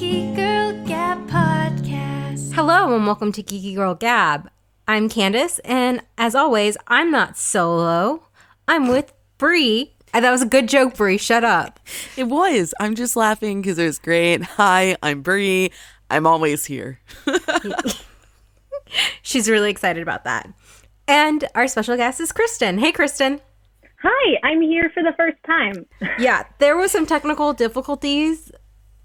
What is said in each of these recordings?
Geeky Girl Gab podcast. Hello and welcome to Geeky Girl Gab. I'm Candace, and as always, I'm not solo. I'm with Bri. Uh, That was a good joke, Bri. Shut up. It was. I'm just laughing because it was great. Hi, I'm Bri. I'm always here. She's really excited about that. And our special guest is Kristen. Hey, Kristen. Hi, I'm here for the first time. Yeah, there was some technical difficulties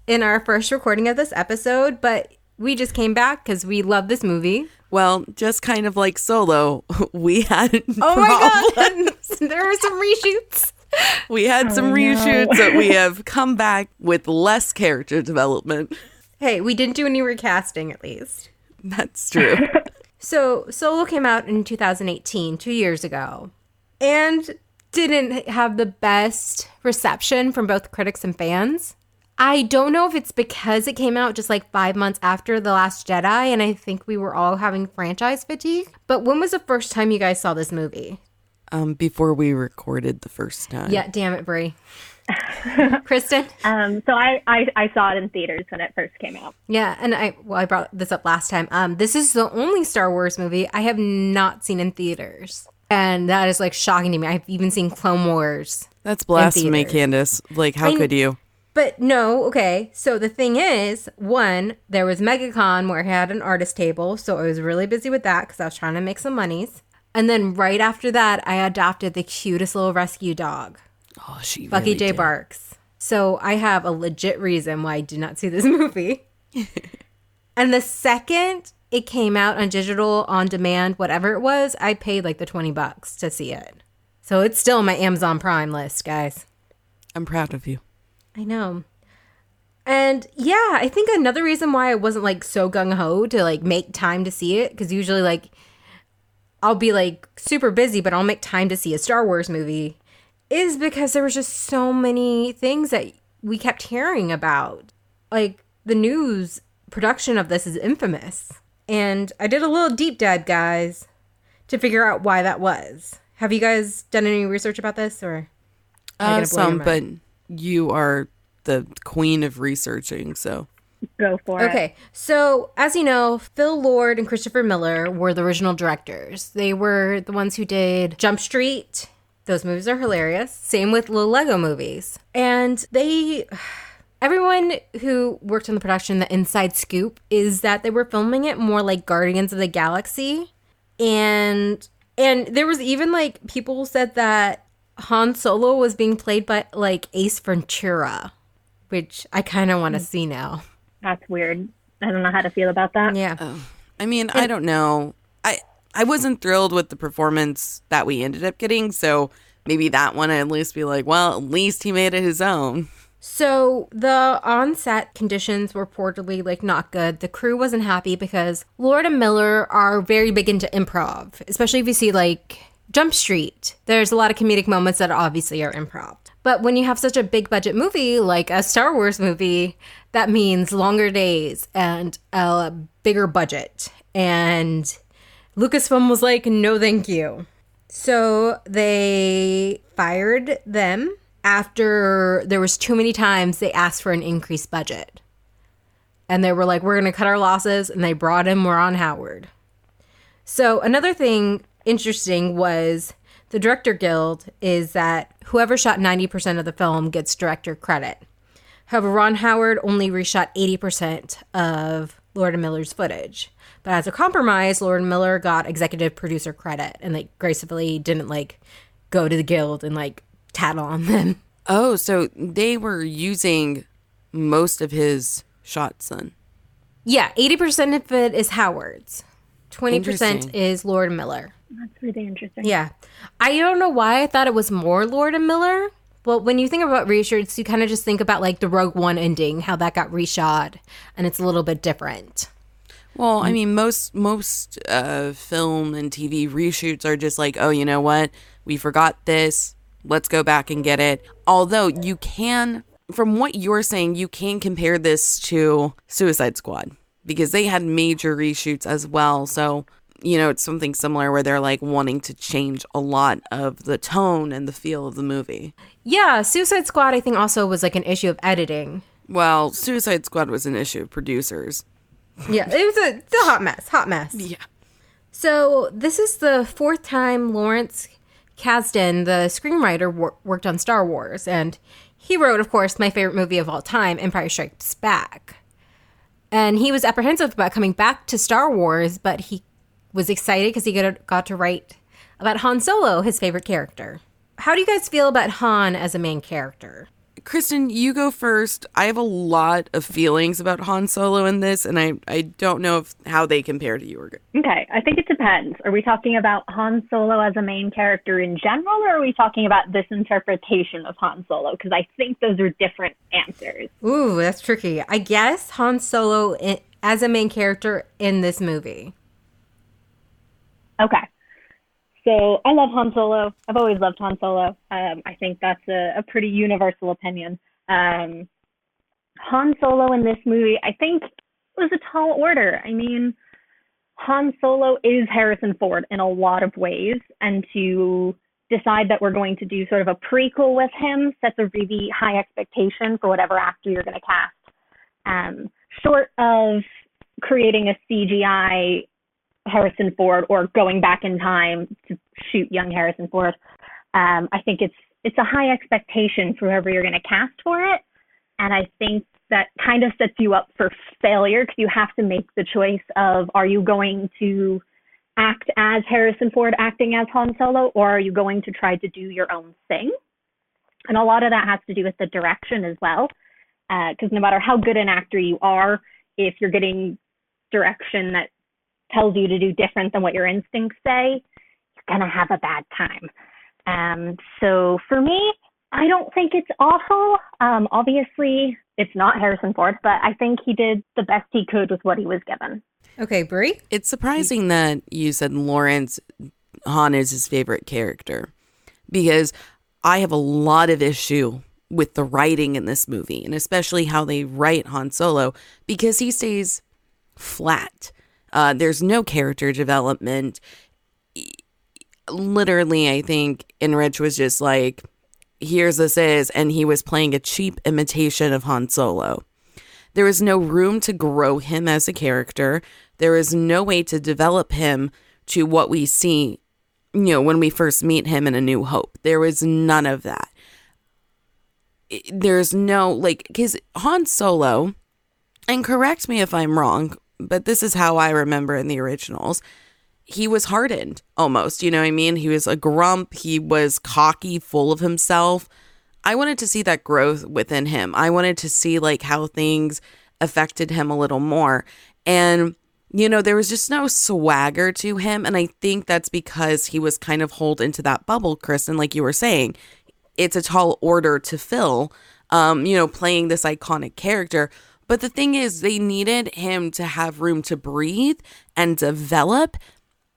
in our first recording of this episode, but we just came back because we love this movie. Well, just kind of like Solo, we had Oh my problems. god, there were some reshoots. We had some reshoots, but we have come back with less character development. Hey, we didn't do any recasting at least. That's true. So, Solo came out in 2018, two years ago, and didn't have the best reception from both critics and fans. I don't know if it's because it came out just like five months after The Last Jedi, and I think we were all having franchise fatigue. But when was the first time you guys saw this movie? um, before we recorded the first time. Yeah, damn it, Bri. Kristen? Um, so I, I, I saw it in theaters when it first came out. Yeah, and I well, I brought this up last time. Um, this is the only Star Wars movie I have not seen in theaters, and that is like shocking to me. I've even seen Clone Wars, That's blasphemy, theaters. Candace. Like, how I- could you? But no. Okay, so the thing is, one, there was MegaCon where I had an artist table, so I was really busy with that because I was trying to make some monies. And then right after that, I adopted the cutest little rescue dog. Oh, she Bucky really J. did. Barks. So I have a legit reason why I did not see this movie. and the second it came out on digital, on demand, whatever it was, I paid like the 20 bucks to see it. So it's still on my Amazon Prime list, guys. I'm proud of you. I know. And yeah, I think another reason why I wasn't like so gung ho to like make time to see it, because usually like I'll be like super busy, but I'll make time to see a Star Wars movie, is because there was just so many things that we kept hearing about. Like the news production of this is infamous. And I did a little deep dive, guys, to figure out why that was. Have you guys done any research about this or? Uh, some, but you are the queen of researching, so. Go for it. Okay, so as you know, Phil Lord and Christopher Miller were the original directors. They were the ones who did Jump Street. Those movies are hilarious. Same with the Lego movies. And they, everyone who worked on the production, the inside scoop is that they were filming it more like Guardians of the Galaxy. And and there was even like people said that Han Solo was being played by like Ace Ventura, which I kind of want to mm. see now. That's weird. I don't know how to feel about that. Yeah. Oh. I mean, I don't know. I I wasn't thrilled with the performance that we ended up getting, so maybe that one I'd at least be like, well, at least he made it his own. So the on-set conditions were reportedly like not good. The crew wasn't happy because Lord and Miller are very big into improv, especially if you see like Jump Street. There's a lot of comedic moments that obviously are improv. But when you have such a big budget movie like a Star Wars movie, that means longer days and a bigger budget. And Lucasfilm was like, "No, thank you." So they fired them after there was too many times they asked for an increased budget. And they were like, we're going to cut our losses. And they brought in Ron Howard. So another thing interesting was the Director Guild is that whoever shot 90% of the film gets director credit. However, Ron Howard only reshot 80% of Lord and Miller's footage. But as a compromise, Lord and Miller got executive producer credit and like gracefully didn't like go to the guild and like tattle on them. Oh, so they were using most of his shots then. Yeah, 80% of it is Howard's. 20% is Lord and Miller. That's really interesting. Yeah. I don't know why I thought it was more Lord and Miller. Well, when you think about reshoots, you kind of just think about like the Rogue One ending, how that got reshot, and it's a little bit different. Well, I mean, most most uh, film and TV reshoots are just like, oh, you know what? We forgot this. Let's go back and get it. Although you can, from what you're saying, you can compare this to Suicide Squad because they had major reshoots as well. So you know, it's something similar where they're like wanting to change a lot of the tone and the feel of the movie. Yeah, Suicide Squad, I think, also was like an issue of editing. Well, Suicide Squad was an issue of producers. Yeah, it was a, it's a hot mess. Hot mess. Yeah. So this is the fourth time Lawrence Kasdan, the screenwriter, wor- worked on Star Wars, and he wrote, of course, my favorite movie of all time, Empire Strikes Back. And he was apprehensive about coming back to Star Wars, but he was excited because he got, got to write about Han Solo, his favorite character. How do you guys feel about Han as a main character? Kristen, you go first. I have a lot of feelings about Han Solo in this, and I, I don't know if, how they compare to yours. Okay, I think it depends. Are we talking about Han Solo as a main character in general, or are we talking about this interpretation of Han Solo? Because I think those are different answers. Ooh, that's tricky. I guess Han Solo i- as a main character in this movie. Okay. So I love Han Solo. I've always loved Han Solo. Um, I think that's a, a pretty universal opinion. Um, Han Solo in this movie, I think, was a tall order. I mean, Han Solo is Harrison Ford in a lot of ways, and to decide that we're going to do sort of a prequel with him sets a really high expectation for whatever actor you're going to cast. Um, short of creating a CGI Harrison Ford or going back in time to shoot young Harrison Ford. Um, I think it's it's a high expectation for whoever you're going to cast for it, and I think that kind of sets you up for failure because you have to make the choice of are you going to act as Harrison Ford acting as Han Solo or are you going to try to do your own thing? And a lot of that has to do with the direction as well, because no matter how good an actor you are, if you're getting direction that tells you to do different than what your instincts say, you're gonna have a bad time. Um, so for me, I don't think it's awful. Um, obviously, it's not Harrison Ford, but I think he did the best he could with what he was given. Okay, Bri? It's surprising that you said Lawrence Han is his favorite character because I have a lot of issue with the writing in this movie and especially how they write Han Solo because he stays flat. Uh, there's no character development. Literally, I think Ehrenreich was just like, here's this is, and he was playing a cheap imitation of Han Solo. There is no room to grow him as a character. There is no way to develop him to what we see, you know, when we first meet him in A New Hope. There was none of that. There's no, like, because Han Solo, and correct me if I'm wrong, but this is how I remember in the originals. He was hardened almost, you know what I mean? He was a grump, he was cocky, full of himself. I wanted to see that growth within him. I wanted to see like how things affected him a little more. And you know, there was just no swagger to him and I think that's because he was kind of holed into that bubble, Kristen, like you were saying. It's a tall order to fill um, you know, playing this iconic character. But the thing is, they needed him to have room to breathe and develop.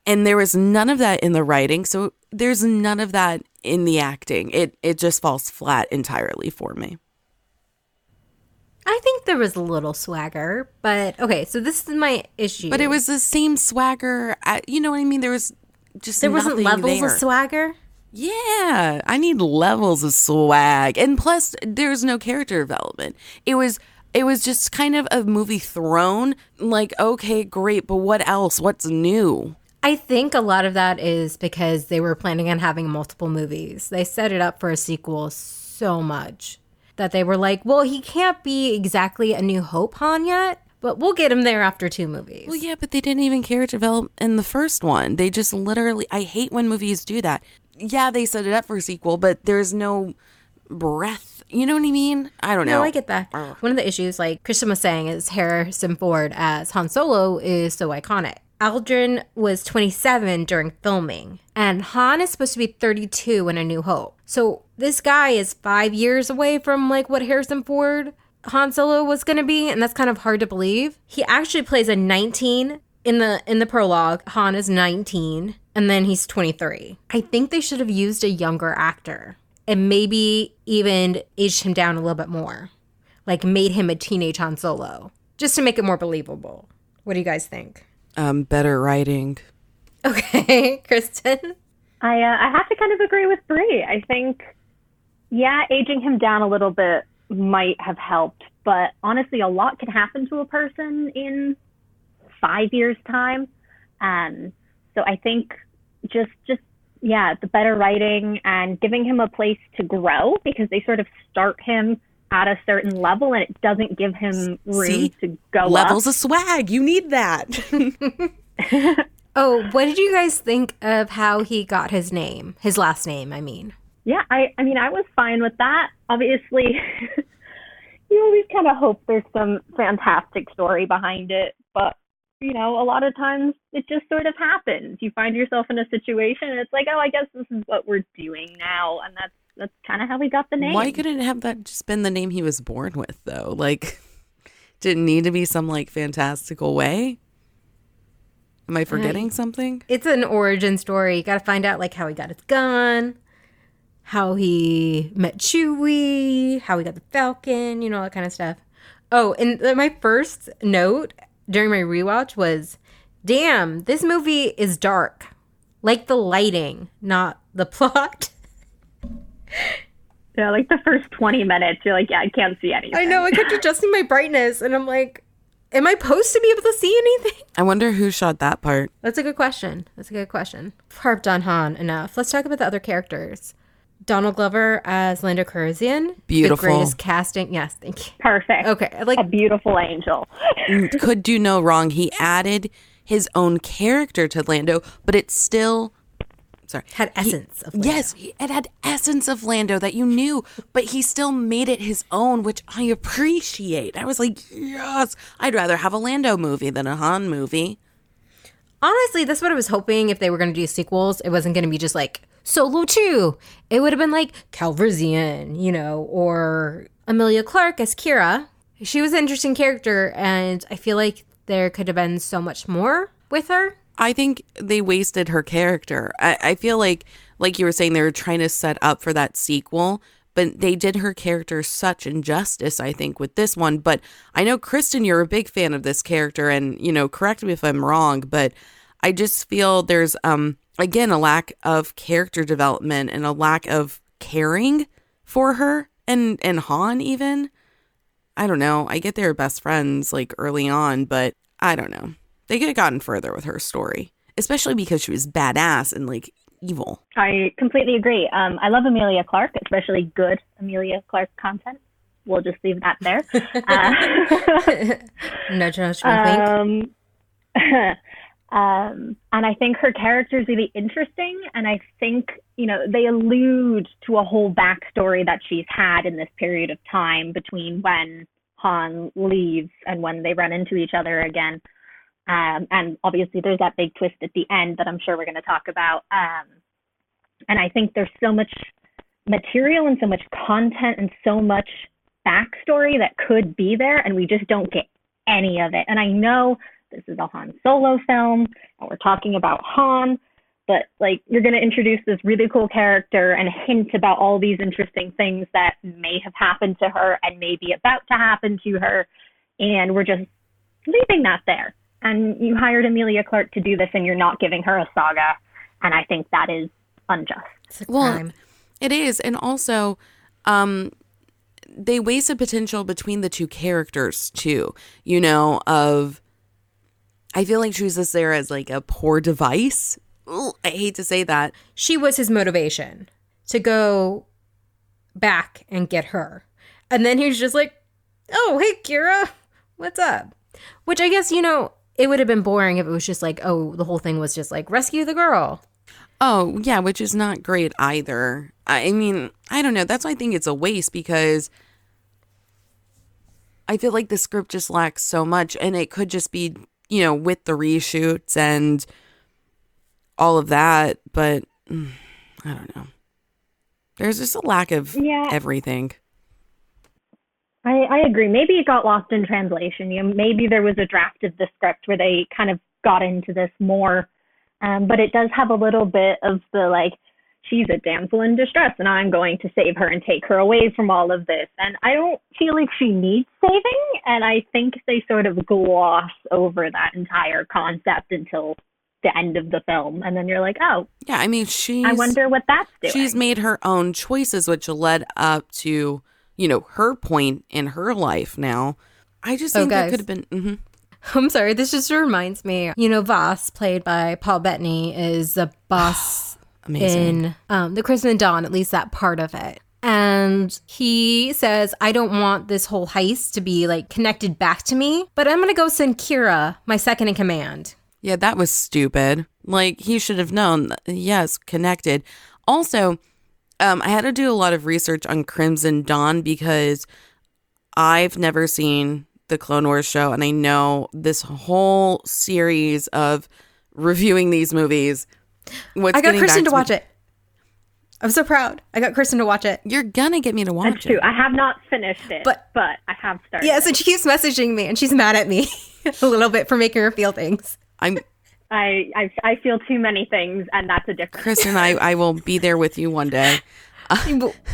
And there was none of that in the writing. So there's none of that in the acting. It it just falls flat entirely for me. I think there was a little swagger, but okay, so this is my issue. But it was the same swagger. At, you know what I mean? There was just there wasn't levels there. of swagger. Yeah, I need levels of swag. And plus there's no character development. It was it was just kind of a movie thrown like okay, great, but what else? What's new? I think a lot of that is because they were planning on having multiple movies. They set it up for a sequel so much that they were like, well, he can't be exactly a New Hope Han yet, but we'll get him there after two movies. Well, yeah, but they didn't even character develop in the first one. They just literally I hate when movies do that. Yeah, they set it up for a sequel, but there's no breath. You know what I mean? I don't know. No, I get that. One of the issues, like Kristen was saying, is Harrison Ford as Han Solo is so iconic. Alden was 27 during filming, and Han is supposed to be 32 in A New Hope. So this guy is five years away from like what Harrison Ford Han Solo was going to be, and that's kind of hard to believe. He actually plays a 19 in the in the prologue. Han is 19, and then he's 23. I think they should have used a younger actor and maybe even aged him down a little bit more, like made him a teenage Han Solo, just to make it more believable. What do you guys think? um better writing. Okay, Kristen. I uh, I have to kind of agree with Bri. I think, yeah, aging him down a little bit might have helped, but honestly, a lot can happen to a person in five years' time. Um, so I think just just yeah, the better writing and giving him a place to grow because they sort of start him at a certain level and it doesn't give him room See? to go Levels up. of swag. You need that. Oh, what did you guys think of how he got his name? His last name, I mean. Yeah, I I mean I was fine with that. Obviously, you always kind of hope there's some fantastic story behind it, but you know, a lot of times it just sort of happens. You find yourself in a situation and it's like, oh, I guess this is what we're doing now, and that's that's kind of how we got the name. Why couldn't it have that just been the name he was born with though? Like didn't need to be some like fantastical way? Am I forgetting something? It's an origin story. You got to find out like how he got his gun, how he met Chewie, how he got the Falcon, you know, that kind of stuff. Oh, and uh, my first note during my rewatch was, "Damn, this movie is dark. Like the lighting, not the plot." Yeah, like the first 20 minutes, you're like, yeah, I can't see anything. I know. I kept adjusting my brightness, and I'm like, "Am I supposed to be able to see anything?" I wonder who shot that part. That's a good question. That's a good question. Harped on Han enough. Let's talk about the other characters. Donald Glover as Lando Calrissian. Beautiful. The greatest casting. Yes, thank you. Perfect. Okay, like A beautiful angel. Mm, could do no wrong. He added his own character to Lando, but it still sorry. had essence of Lando. Yes, he- it had essence of Lando that you knew, but he still made it his own, which I appreciate. I was like, yes, I'd rather have a Lando movie than a Han movie. Honestly, that's what I was hoping. If they were going to do sequels, it wasn't going to be just like Solo Two. It would have been like Calrissian, you know, or Emilia Clarke as Qi'ra. She was an interesting character, and I feel like there could have been so much more with her. I think they wasted her character. I, I feel like, like you were saying, they were trying to set up for that sequel, but they did her character such injustice, I think, with this one. But I know, Kristen, you're a big fan of this character, and, you know, correct me if I'm wrong, but I just feel there's, um, again, a lack of character development and a lack of caring for her and, and Han, even. I don't know. I get they were best friends like early on, but I don't know. They could have gotten further with her story, especially because she was badass and like evil. I completely agree. Um, I love Emilia Clarke, especially good Emilia Clarke content. We'll just leave that there. Uh, Nudge, nudge, wink, wink. um, um, and I think her character is really interesting. And I think, you know, they allude to a whole backstory that she's had in this period of time between when Han leaves and when they run into each other again. Um, and obviously, there's that big twist at the end that I'm sure we're going to talk about. Um, and I think there's so much material and so much content and so much backstory that could be there, and we just don't get any of it. And I know this is a Han Solo film, and we're talking about Han, but like you're going to introduce this really cool character and hint about all these interesting things that may have happened to her and may be about to happen to her, and we're just leaving that there. And you hired Emilia Clarke to do this, and you're not giving her a saga, and I think that is unjust. It's Well. It is, and also, um, they wasted potential between the two characters too. You know, of I feel like she was just there as like a poor device. Ugh, I hate to say that. she was his motivation to go back and get her. And then he was just like, oh, hey, Qi'ra, what's up? Which I guess, you know, it would have been boring if it was just like, oh, the whole thing was just like, rescue the girl. Oh, yeah, which is not great either. I mean, I don't know. That's why I think it's a waste because I feel like the script just lacks so much and it could just be, you know, with the reshoots and all of that, but mm, I don't know. There's just a lack of Yeah. everything. I, I agree. Maybe it got lost in translation. You know, maybe there was a draft of the script where they kind of got into this more. Um, but it does have a little bit of the like, she's a damsel in distress, and I'm going to save her and take her away from all of this. And I don't feel like she needs saving. And I think they sort of gloss over that entire concept until the end of the film, and then you're like, oh, Yeah, I mean, she. I wonder what that's doing. she's made her own choices which led up to, you know, her point in her life now. I just Oh, think that could have been. Mm-hmm. I'm sorry, this just reminds me. You know, Vos, played by Paul Bettany, is the boss Amazing. in um, The Crimson Dawn, at least that part of it. And he says, I don't want this whole heist to be like connected back to me, but I'm going to go send Qi'ra, my second in command. Yeah, that was stupid. Like he should have known. Yes, connected. Also, um, I had to do a lot of research on Crimson Dawn because I've never seen the Clone Wars show, and I know this whole series of reviewing these movies. What's I got getting Kristen back to watch me- it. I'm so proud. I got Kristen to watch it. You're gonna get me to watch That's true. it. I have not finished it, But- but I have started. Yes, and she keeps messaging me, and she's mad at me a little bit for making her feel things. I'm I, I I feel too many things, and that's a difference. Kristen. I I will be there with you one day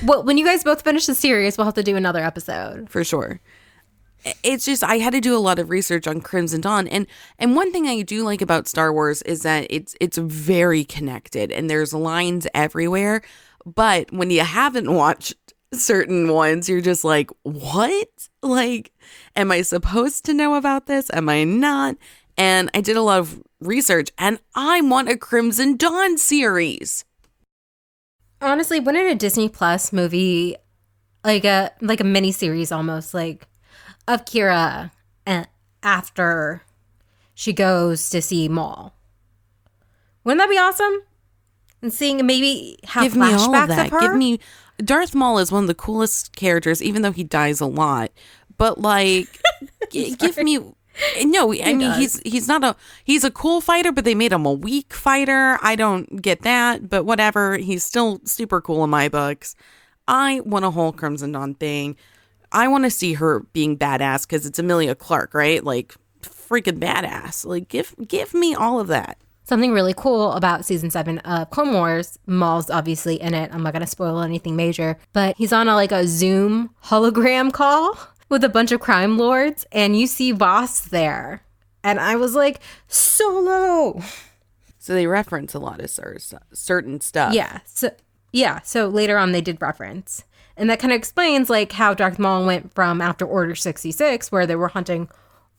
well, when you guys both finish the series, we'll have to do another episode. for sure. It's just I had to do a lot of research on Crimson Dawn, and and one thing I do like about Star Wars is that it's it's very connected, and there's lines everywhere. But when you haven't watched certain ones, you're just like, what? Like, am I supposed to know about this? Am I not? And I did a lot of research, and I want a Crimson Dawn series. Honestly, wouldn't a Disney Plus movie, like a like a mini series almost, like of Qi'ra after she goes to see Maul, wouldn't that be awesome? And seeing maybe have give me all of that. of her. Give me Darth Maul is one of the coolest characters, even though he dies a lot. But like, g- give me. No, I mean he's he's not a he's a cool fighter, but they made him a weak fighter. I don't get that, but whatever. He's still super cool in my books. I want a whole Crimson Dawn thing. I want to see her being badass because it's Emilia Clarke, right? Like freaking badass. Like give give me all of that. Something really cool about season seven of Clone Wars, Maul's obviously in it. I'm not gonna spoil anything major, but he's on a like a Zoom hologram call with a bunch of crime lords, and you see Vos there. And I was like, Solo. So they reference a lot of certain stuff. Yeah. So yeah. So later on, they did reference, and that kind of explains like how Darth Maul went from after Order sixty six, where they were hunting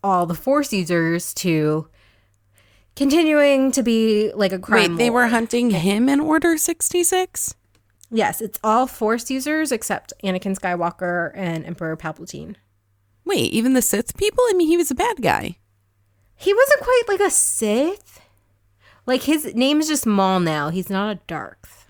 all the Force users, to continuing to be like a crime. Wait, they were hunting him in Order 66? Yes, it's all Force users except Anakin Skywalker and Emperor Palpatine. Wait, even the Sith people? I mean, he was a bad guy. He wasn't quite like a Sith. Like his name is just Maul now. He's not a Darth.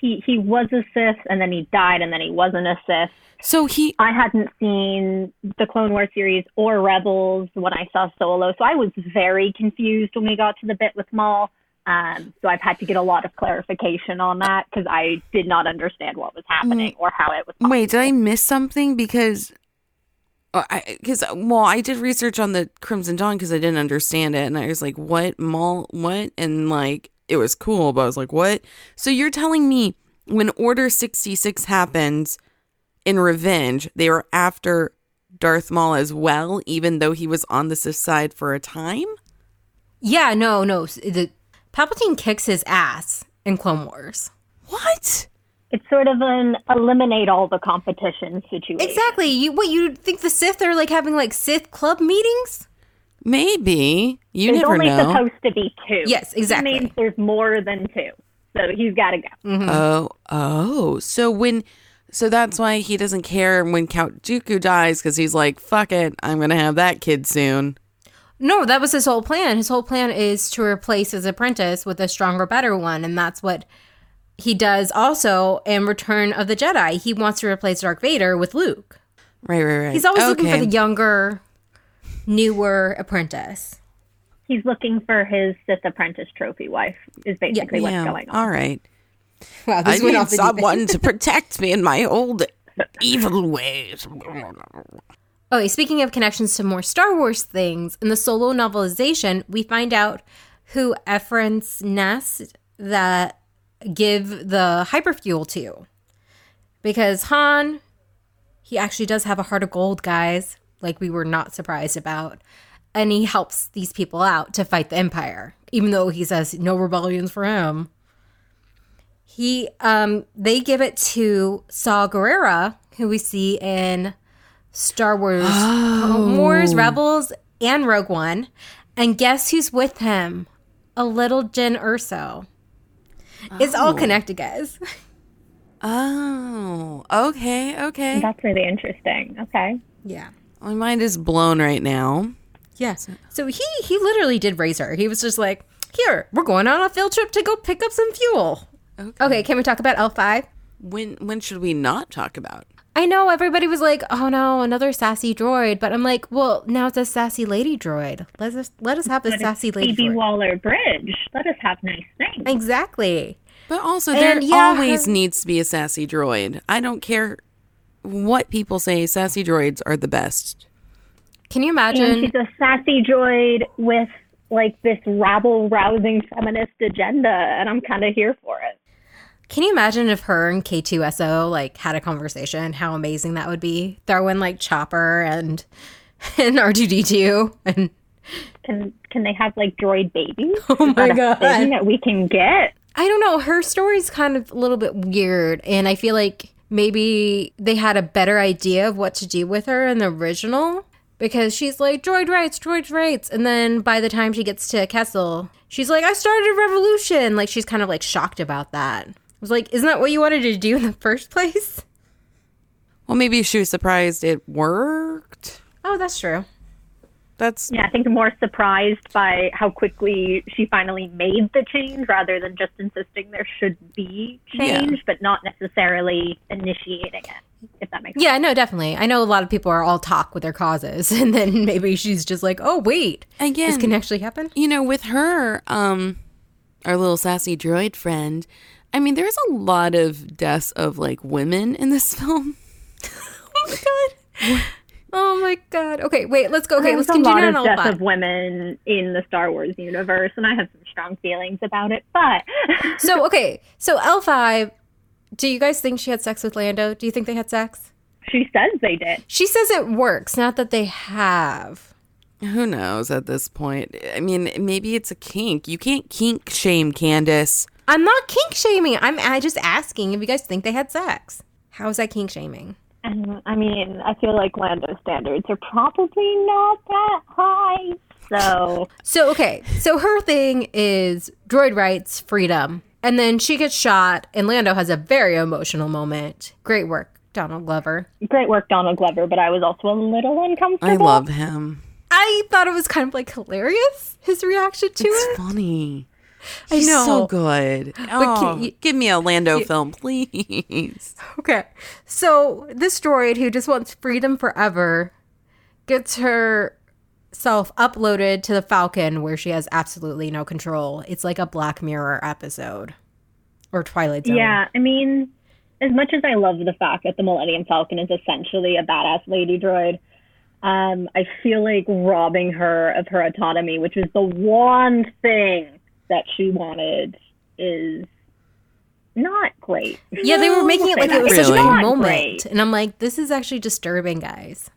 He he was a Sith, and then he died, and then he wasn't a Sith. So he, I hadn't seen the Clone War series or Rebels when I saw Solo, so I was very confused when we got to the bit with Maul. Um, so I've had to get a lot of clarification on that because I did not understand what was happening or how it was. wait, did I miss something? Because, uh, I, because, well, I did research on the Crimson Dawn because I didn't understand it. And I was like, what? Maul, what? And like, it was cool, but I was like, what? So you're telling me when Order 66 happens in Revenge, they were after Darth Maul as well, even though he was on the Sith side for a time? Yeah, no, no. The Palpatine kicks his ass in Clone Wars. What? It's sort of an eliminate all the competition situation. Exactly. You what you think the Sith are like having like Sith club meetings? Maybe. You There's never only know. supposed to be two. Yes, exactly. That means there's more than two. So he's got to go. Mm-hmm. Oh, oh. So when, so that's why he doesn't care when Count Dooku dies because he's like, fuck it, I'm gonna have that kid soon. No, that was his whole plan. His whole plan is to replace his apprentice with a stronger, better one, and that's what he does also in Return of the Jedi. He wants to replace Darth Vader with Luke. Right, right, right. He's always looking for the younger, newer apprentice. He's looking for his Sith apprentice trophy wife. Is basically what's Yeah. going on. All right. Wow, I need someone to protect me in my old evil ways. Oh, okay, speaking of connections to more Star Wars things, in the solo novelization, we find out who Enfys Nest that give the hyperfuel to. Because Han, he actually does have a heart of gold, guys, like we were not surprised about. And he helps these people out to fight the Empire, even though he says no rebellions for him. He um they give it to Saw Gerrera, who we see in Star Wars, Wars, Rebels, and Rogue One. And guess who's with him? A little Jyn Erso. It's all connected, guys. Oh, okay, okay. That's really interesting. Okay. Yeah. My mind is blown right now. Yes. So he he literally did raise her. He was just like, "Here, we're going on a field trip to go pick up some fuel." Okay. Okay, can we talk about L5? When when should we not talk about? I know everybody was like, "Oh no, another sassy droid," but I'm like, "Well, now it's a sassy lady droid. Let us let us have the sassy lady Phoebe droid." Waller Bridge. Let us have nice things. Exactly. But also, there And, yeah, always her- needs to be a sassy droid. I don't care what people say. Sassy droids are the best. Can you And imagine? she's a sassy droid with like this rabble rousing feminist agenda, and I'm kind of here for it. Can you imagine if her and K2SO like had a conversation? How amazing that would be. Throw in like Chopper and and R2D2 and Can can they have like droid babies? Oh Is that my a God. thing that we can get. I don't know. Her story's kind of a little bit weird, and I feel like maybe they had a better idea of what to do with her in the original because she's like droid rights, droid rights, and then by the time she gets to Kessel, she's like, "I started a revolution." Like she's kind of like shocked about that. I was like, "Isn't that what you wanted to do in the first place?" Well, maybe she was surprised it worked. Oh, that's true. That's Yeah, I think more surprised by how quickly she finally made the change rather than just insisting there should be change, but not necessarily initiating it, if that makes sense. Yeah, no, definitely. I know a lot of people are all talk with their causes, and then maybe she's just like, "Oh, wait, this can actually happen." you know, with her, um, our little sassy droid friend. I mean, there's a lot of deaths of like women in this film. Oh my god. Oh my god. Okay, wait, let's go. Okay, let's a continue lot on of all death five. of women in the Star Wars universe, and I have some strong feelings about it. But So, okay, so L5, do you guys think she had sex with Lando? Do you think they had sex? she says they did. She says it works, not that they have. Who knows at this point? I mean, maybe it's a kink. You can't kink shame Candace. I'm not kink shaming. I'm I just asking if you guys think they had sex. How is that kink shaming? And I mean, I feel like Lando standards are probably not that high. So So, okay, so her thing is droid rights, freedom. And then she gets shot, and Lando has a very emotional moment. Great work, Donald Glover. great work, Donald Glover. But I was also a little uncomfortable. I love him. I thought it was kind of like hilarious, his reaction to It's it. It's funny. I He's know. so good. Oh, you- give me a Lando film, please. Okay. So this droid who just wants freedom forever gets herself uploaded to the Falcon where she has absolutely no control. It's like a Black Mirror episode or Twilight Zone. Yeah, I mean, as much as I love the fact that the Millennium Falcon is essentially a badass lady droid, um, I feel like robbing her of her autonomy, which is the one thing that she wanted, is not great. Yeah, they were making it like it was such a Really? big Not moment. great. And I'm like, this is actually disturbing, guys.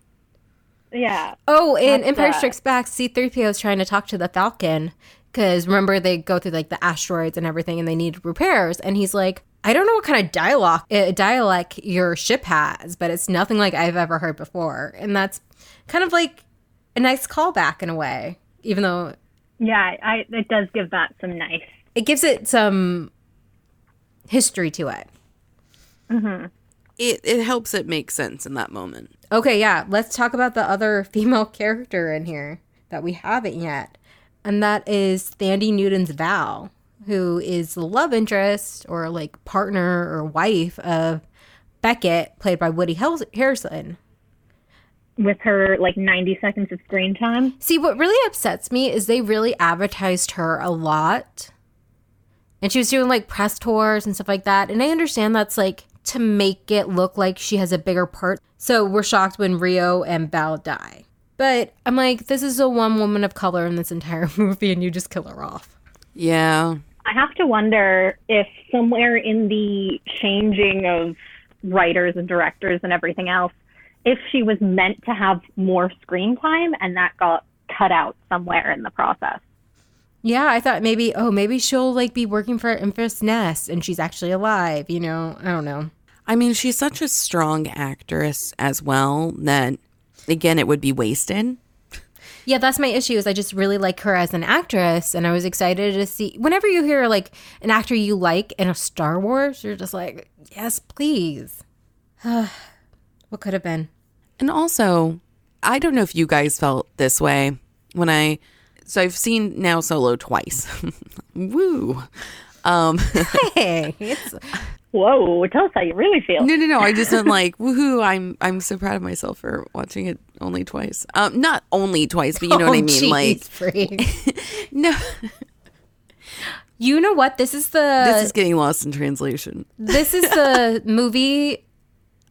Yeah, Oh, in That's Empire that. Strikes Back, C3PO is trying to talk to the Falcon because remember they go through like the asteroids and everything and they need repairs. And he's like, I don't know what kind of dialogue uh, dialect your ship has, but it's nothing like I've ever heard before. And that's kind of like a nice callback in a way, even though yeah, I it does give that some nice. it gives it some history to it. Mm-hmm. It it helps it make sense in that moment. Okay, yeah, let's talk about the other female character in here that we haven't yet. And that is Thandie Newton's Val, who is the love interest or like partner or wife of Beckett, played by Woody Hel- Harrelson. With her like 90 seconds of screen time. See, what really upsets me is they really advertised her a lot. And she was doing like press tours and stuff like that. And I understand that's like to make it look like she has a bigger part. So we're shocked when Rio and Belle die. But I'm like, this is a one woman of color in this entire movie, and you just kill her off. Yeah. I have to wonder if somewhere in the changing of writers and directors and everything else, if she was meant to have more screen time and that got cut out somewhere in the process. Yeah, I thought maybe, oh, maybe she'll like be working for Enfys Nest and she's actually alive, you know? I don't know. I mean, she's such a strong actress as well that again, it would be wasted. Yeah, that's my issue. Is I just really like her as an actress, and I was excited to see. Whenever you hear like an actor you like in a Star Wars, you're just like, yes, please. what could have been? And also, I don't know if you guys felt this way when I so I've seen now solo twice. Woo. Um Hey, it's Whoa, tell us how you really feel. no no no, I just meant like woohoo, I'm I'm so proud of myself for watching it only twice. Um not only twice, but you know what I Oh, mean jeez, like no you know what? This is the this is getting lost in translation. this is the movie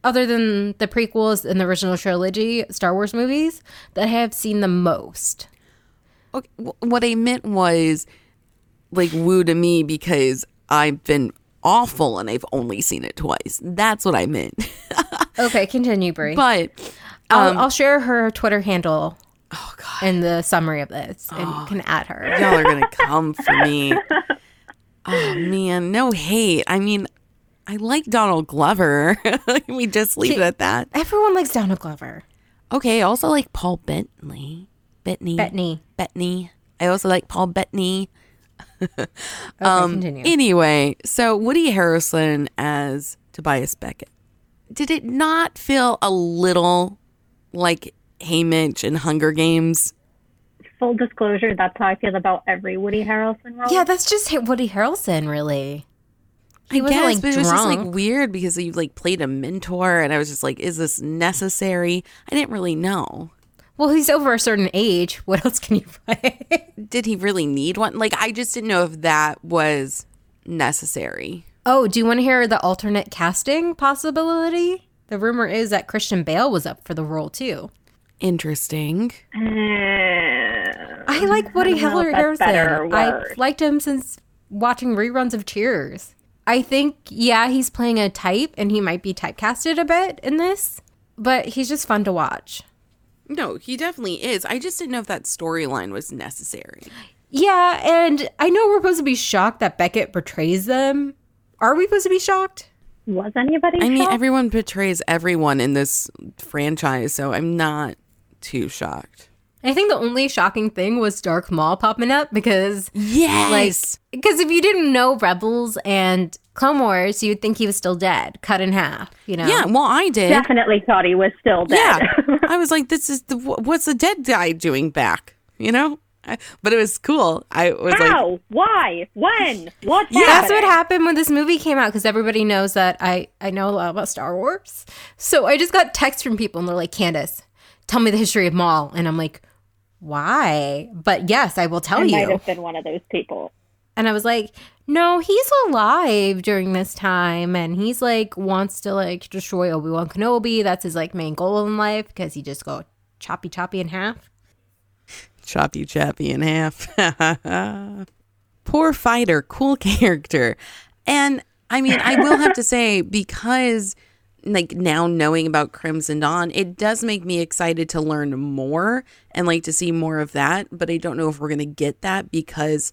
other than the prequels and the original trilogy Star Wars movies that I have seen the most. Okay, what I meant was like woo to me because I've been awful and I've only seen it twice. That's what I meant. Okay, continue, Bri. but I'll, um, I'll share her Twitter handle oh god. in the summary of this and you can add her. Y'all are gonna come for me. Oh man, no hate. I mean, I like Donald Glover. Can we just leave it at that? Everyone likes Donald Glover. Okay, I also like Paul Bentley. Bettany. Bettany. Bettany. I also like Paul Bettany. Okay, Um, continue. Anyway, so Woody Harrelson as Tobias Beckett. Did it not feel a little like Haymitch in Hunger Games? Full disclosure, that's how I feel about every Woody Harrelson role. yeah, that's just Woody Harrelson, really. He I wasn't guess, like but it was just like weird because you like played a mentor, and I was just like, "Is this necessary?" I didn't really know. Well, he's over a certain age. What else can you play? Did he really need one? Like, I just didn't know if that was necessary. oh, do you want to hear the alternate casting possibility? The rumor is that Christian Bale was up for the role too. Interesting. Uh, I like Woody I don't Harrelson. that's better or I liked him since watching reruns of Cheers. I think, yeah, he's playing a type and he might be typecasted a bit in this, but he's just fun to watch. No, he definitely is. I just didn't know if that storyline was necessary. Yeah, and I know we're supposed to be shocked that Beckett betrays them. Are we supposed to be shocked? was anybody? I mean, everyone betrays everyone in this franchise, so I'm not too shocked. I think the only shocking thing was Darth Maul popping up because Yes. because if you didn't know Rebels and Clone Wars, you'd think he was still dead, cut in half, you know? yeah, well, I did. definitely thought he was still dead. Yeah. I was like, this is the, what's the dead guy doing back? You know? I, but it was cool. I was like, How? Why? When? What's That's happening? what happened when this movie came out because everybody knows that I, I know a lot about Star Wars. So I just got texts from people and they're like, Candace, tell me the history of Maul. And I'm like, why? But yes, I will tell I you. might have been one of those people. And I was like, no, he's alive during this time. And he's like, wants to like destroy Obi Wan Kenobi. That's his like main goal in life because he just go choppy choppy in half. choppy chappy in half. Poor fighter, cool character. And I mean, I will have to say, because like now knowing about Crimson Dawn, it does make me excited to learn more and like to see more of that. But I don't know if we're gonna get that because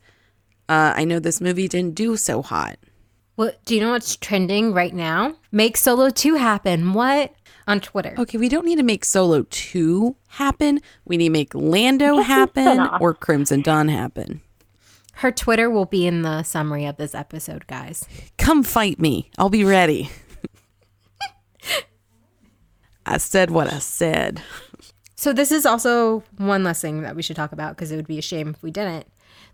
uh, I know this movie didn't do so hot. What do you know what's trending right now? Make Solo 2 happen. What? On Twitter. Okay, we don't need to make Solo 2 happen. We need to make Lando happen or Crimson Dawn happen. Her Twitter will be in the summary of this episode, guys. Come fight me. I'll be ready. I said what I said. So this is also one less thing that we should talk about because it would be a shame if we didn't.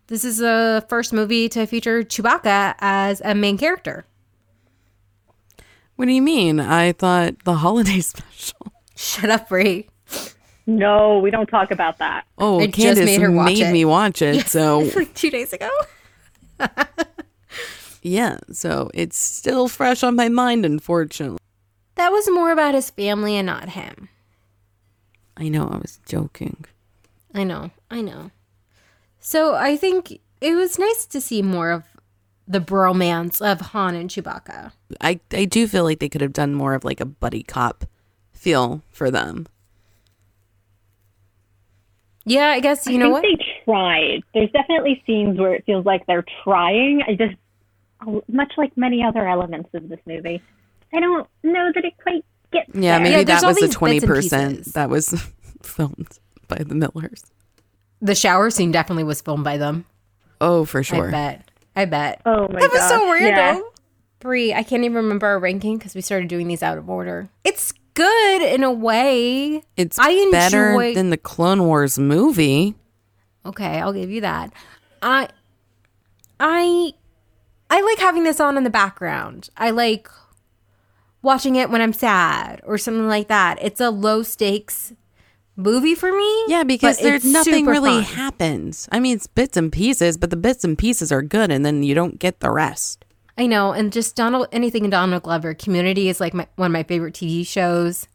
This is the first movie to feature Chewbacca as a main character. What do you mean? I thought the holiday special. Shut up, Bri. No, we don't talk about that. Oh, I just Candace made her watch it. me watch it. So like two days ago. yeah, so it's still fresh on my mind, unfortunately. That was more about his family and not him. I know I was joking. I know, I know. So I think it was nice to see more of the bromance of Han and Chewbacca. I I do feel like they could have done more of like a buddy cop feel for them. Yeah, I guess you I know think what? they tried. There's definitely scenes where it feels like they're trying. I just, oh, much like many other elements of this movie. I don't know that it quite gets Yeah, there. maybe Yeah, that was the twenty percent that was filmed by the Millers. The shower scene definitely was filmed by them. Oh, for sure. I bet. I bet. Oh my god, That was so gosh, yeah. random. Bri, I can't even remember our ranking because we started doing these out of order. It's good in a way. It's I better enjoy- than the Clone Wars movie. Okay, I'll give you that. I I I like having this on in the background. I like watching it when I'm sad or something like that. It's a low stakes movie for me. Yeah, because there's nothing really fun. happens. I mean, it's bits and pieces, but the bits and pieces are good, and then you don't get the rest. I know, and just Donald anything in Donald Glover. Community is like my, one of my favorite TV shows.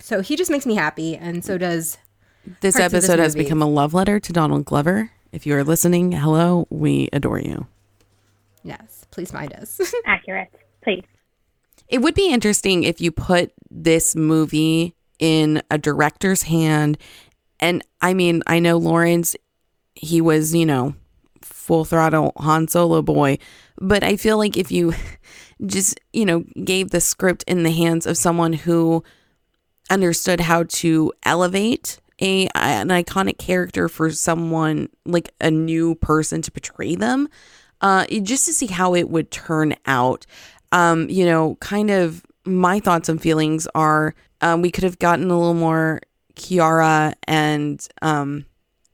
So he just makes me happy, and so does This Parts of this episode has become a love letter to Donald Glover. If you are listening, hello, we adore you. yes. Please find us. Accurate, please. It would be interesting if you put this movie in a director's hand. And I mean, I know Lawrence, he was, you know, full throttle Han Solo boy, but I feel like if you just, you know, gave the script in the hands of someone who understood how to elevate a an iconic character for someone like a new person to portray them uh just to see how it would turn out um you know kind of my thoughts and feelings are um we could have gotten a little more Qi'ra and um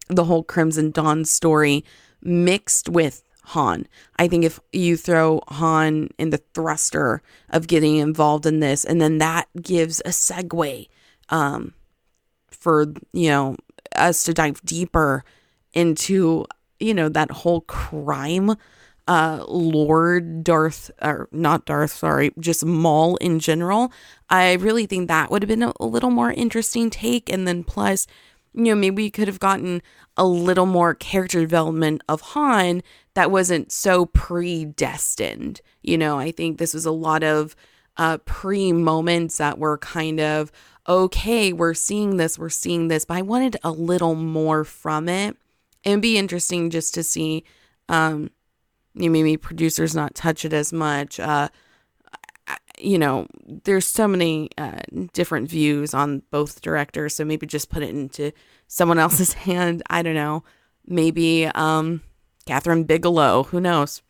the whole Crimson Dawn story mixed with Han. I think if you throw Han in the thruster of getting involved in this, and then that gives a segue um, for, you know, us to dive deeper into, you know, that whole crime uh lord darth or not darth sorry just maul in general i really think that would have been a, little more interesting take. And then plus you know maybe we could have gotten a little more character development of han that wasn't so predestined. You know i think this was a lot of uh pre moments that were kind of okay we're seeing this we're seeing this but i wanted a little more from it. It'd be interesting just to see um you know, maybe producers not touch it as much. Uh, you know, there's so many uh, different views on both directors, so maybe just put it into someone else's hand. I don't know. Maybe um, Kathryn Bigelow. Who knows?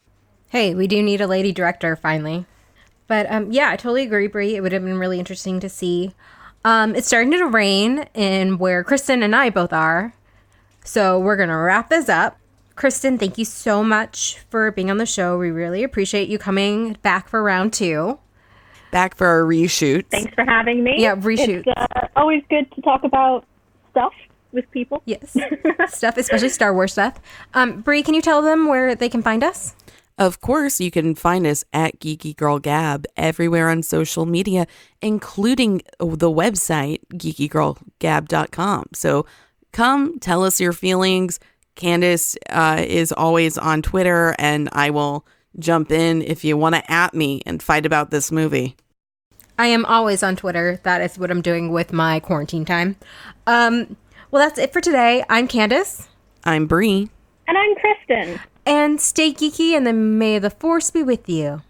Hey, we do need a lady director finally. But um, yeah, I totally agree, Bri. It would have been really interesting to see. Um, it's starting to rain in where Kristen and I both are. So we're going to wrap this up. Kristen, thank you so much for being on the show. We really appreciate you coming back for round two. Back for our reshoots. Thanks for having me. Yeah, reshoot. It's uh, always good to talk about stuff with people. Yes. stuff, especially Star Wars stuff. Um, Bri, can you tell them where they can find us? Of course, you can find us at Geeky Girl Gab everywhere on social media, including the website geekygirlgab.com. So come tell us your feelings. Candace uh, is always on Twitter, and I will jump in if you want to at me and fight about this movie. I am always on Twitter. That is what I'm doing with my quarantine time. Um, well, that's it for today. I'm Candace. I'm Bri. And I'm Kristen. And stay geeky, and then may the force be with you.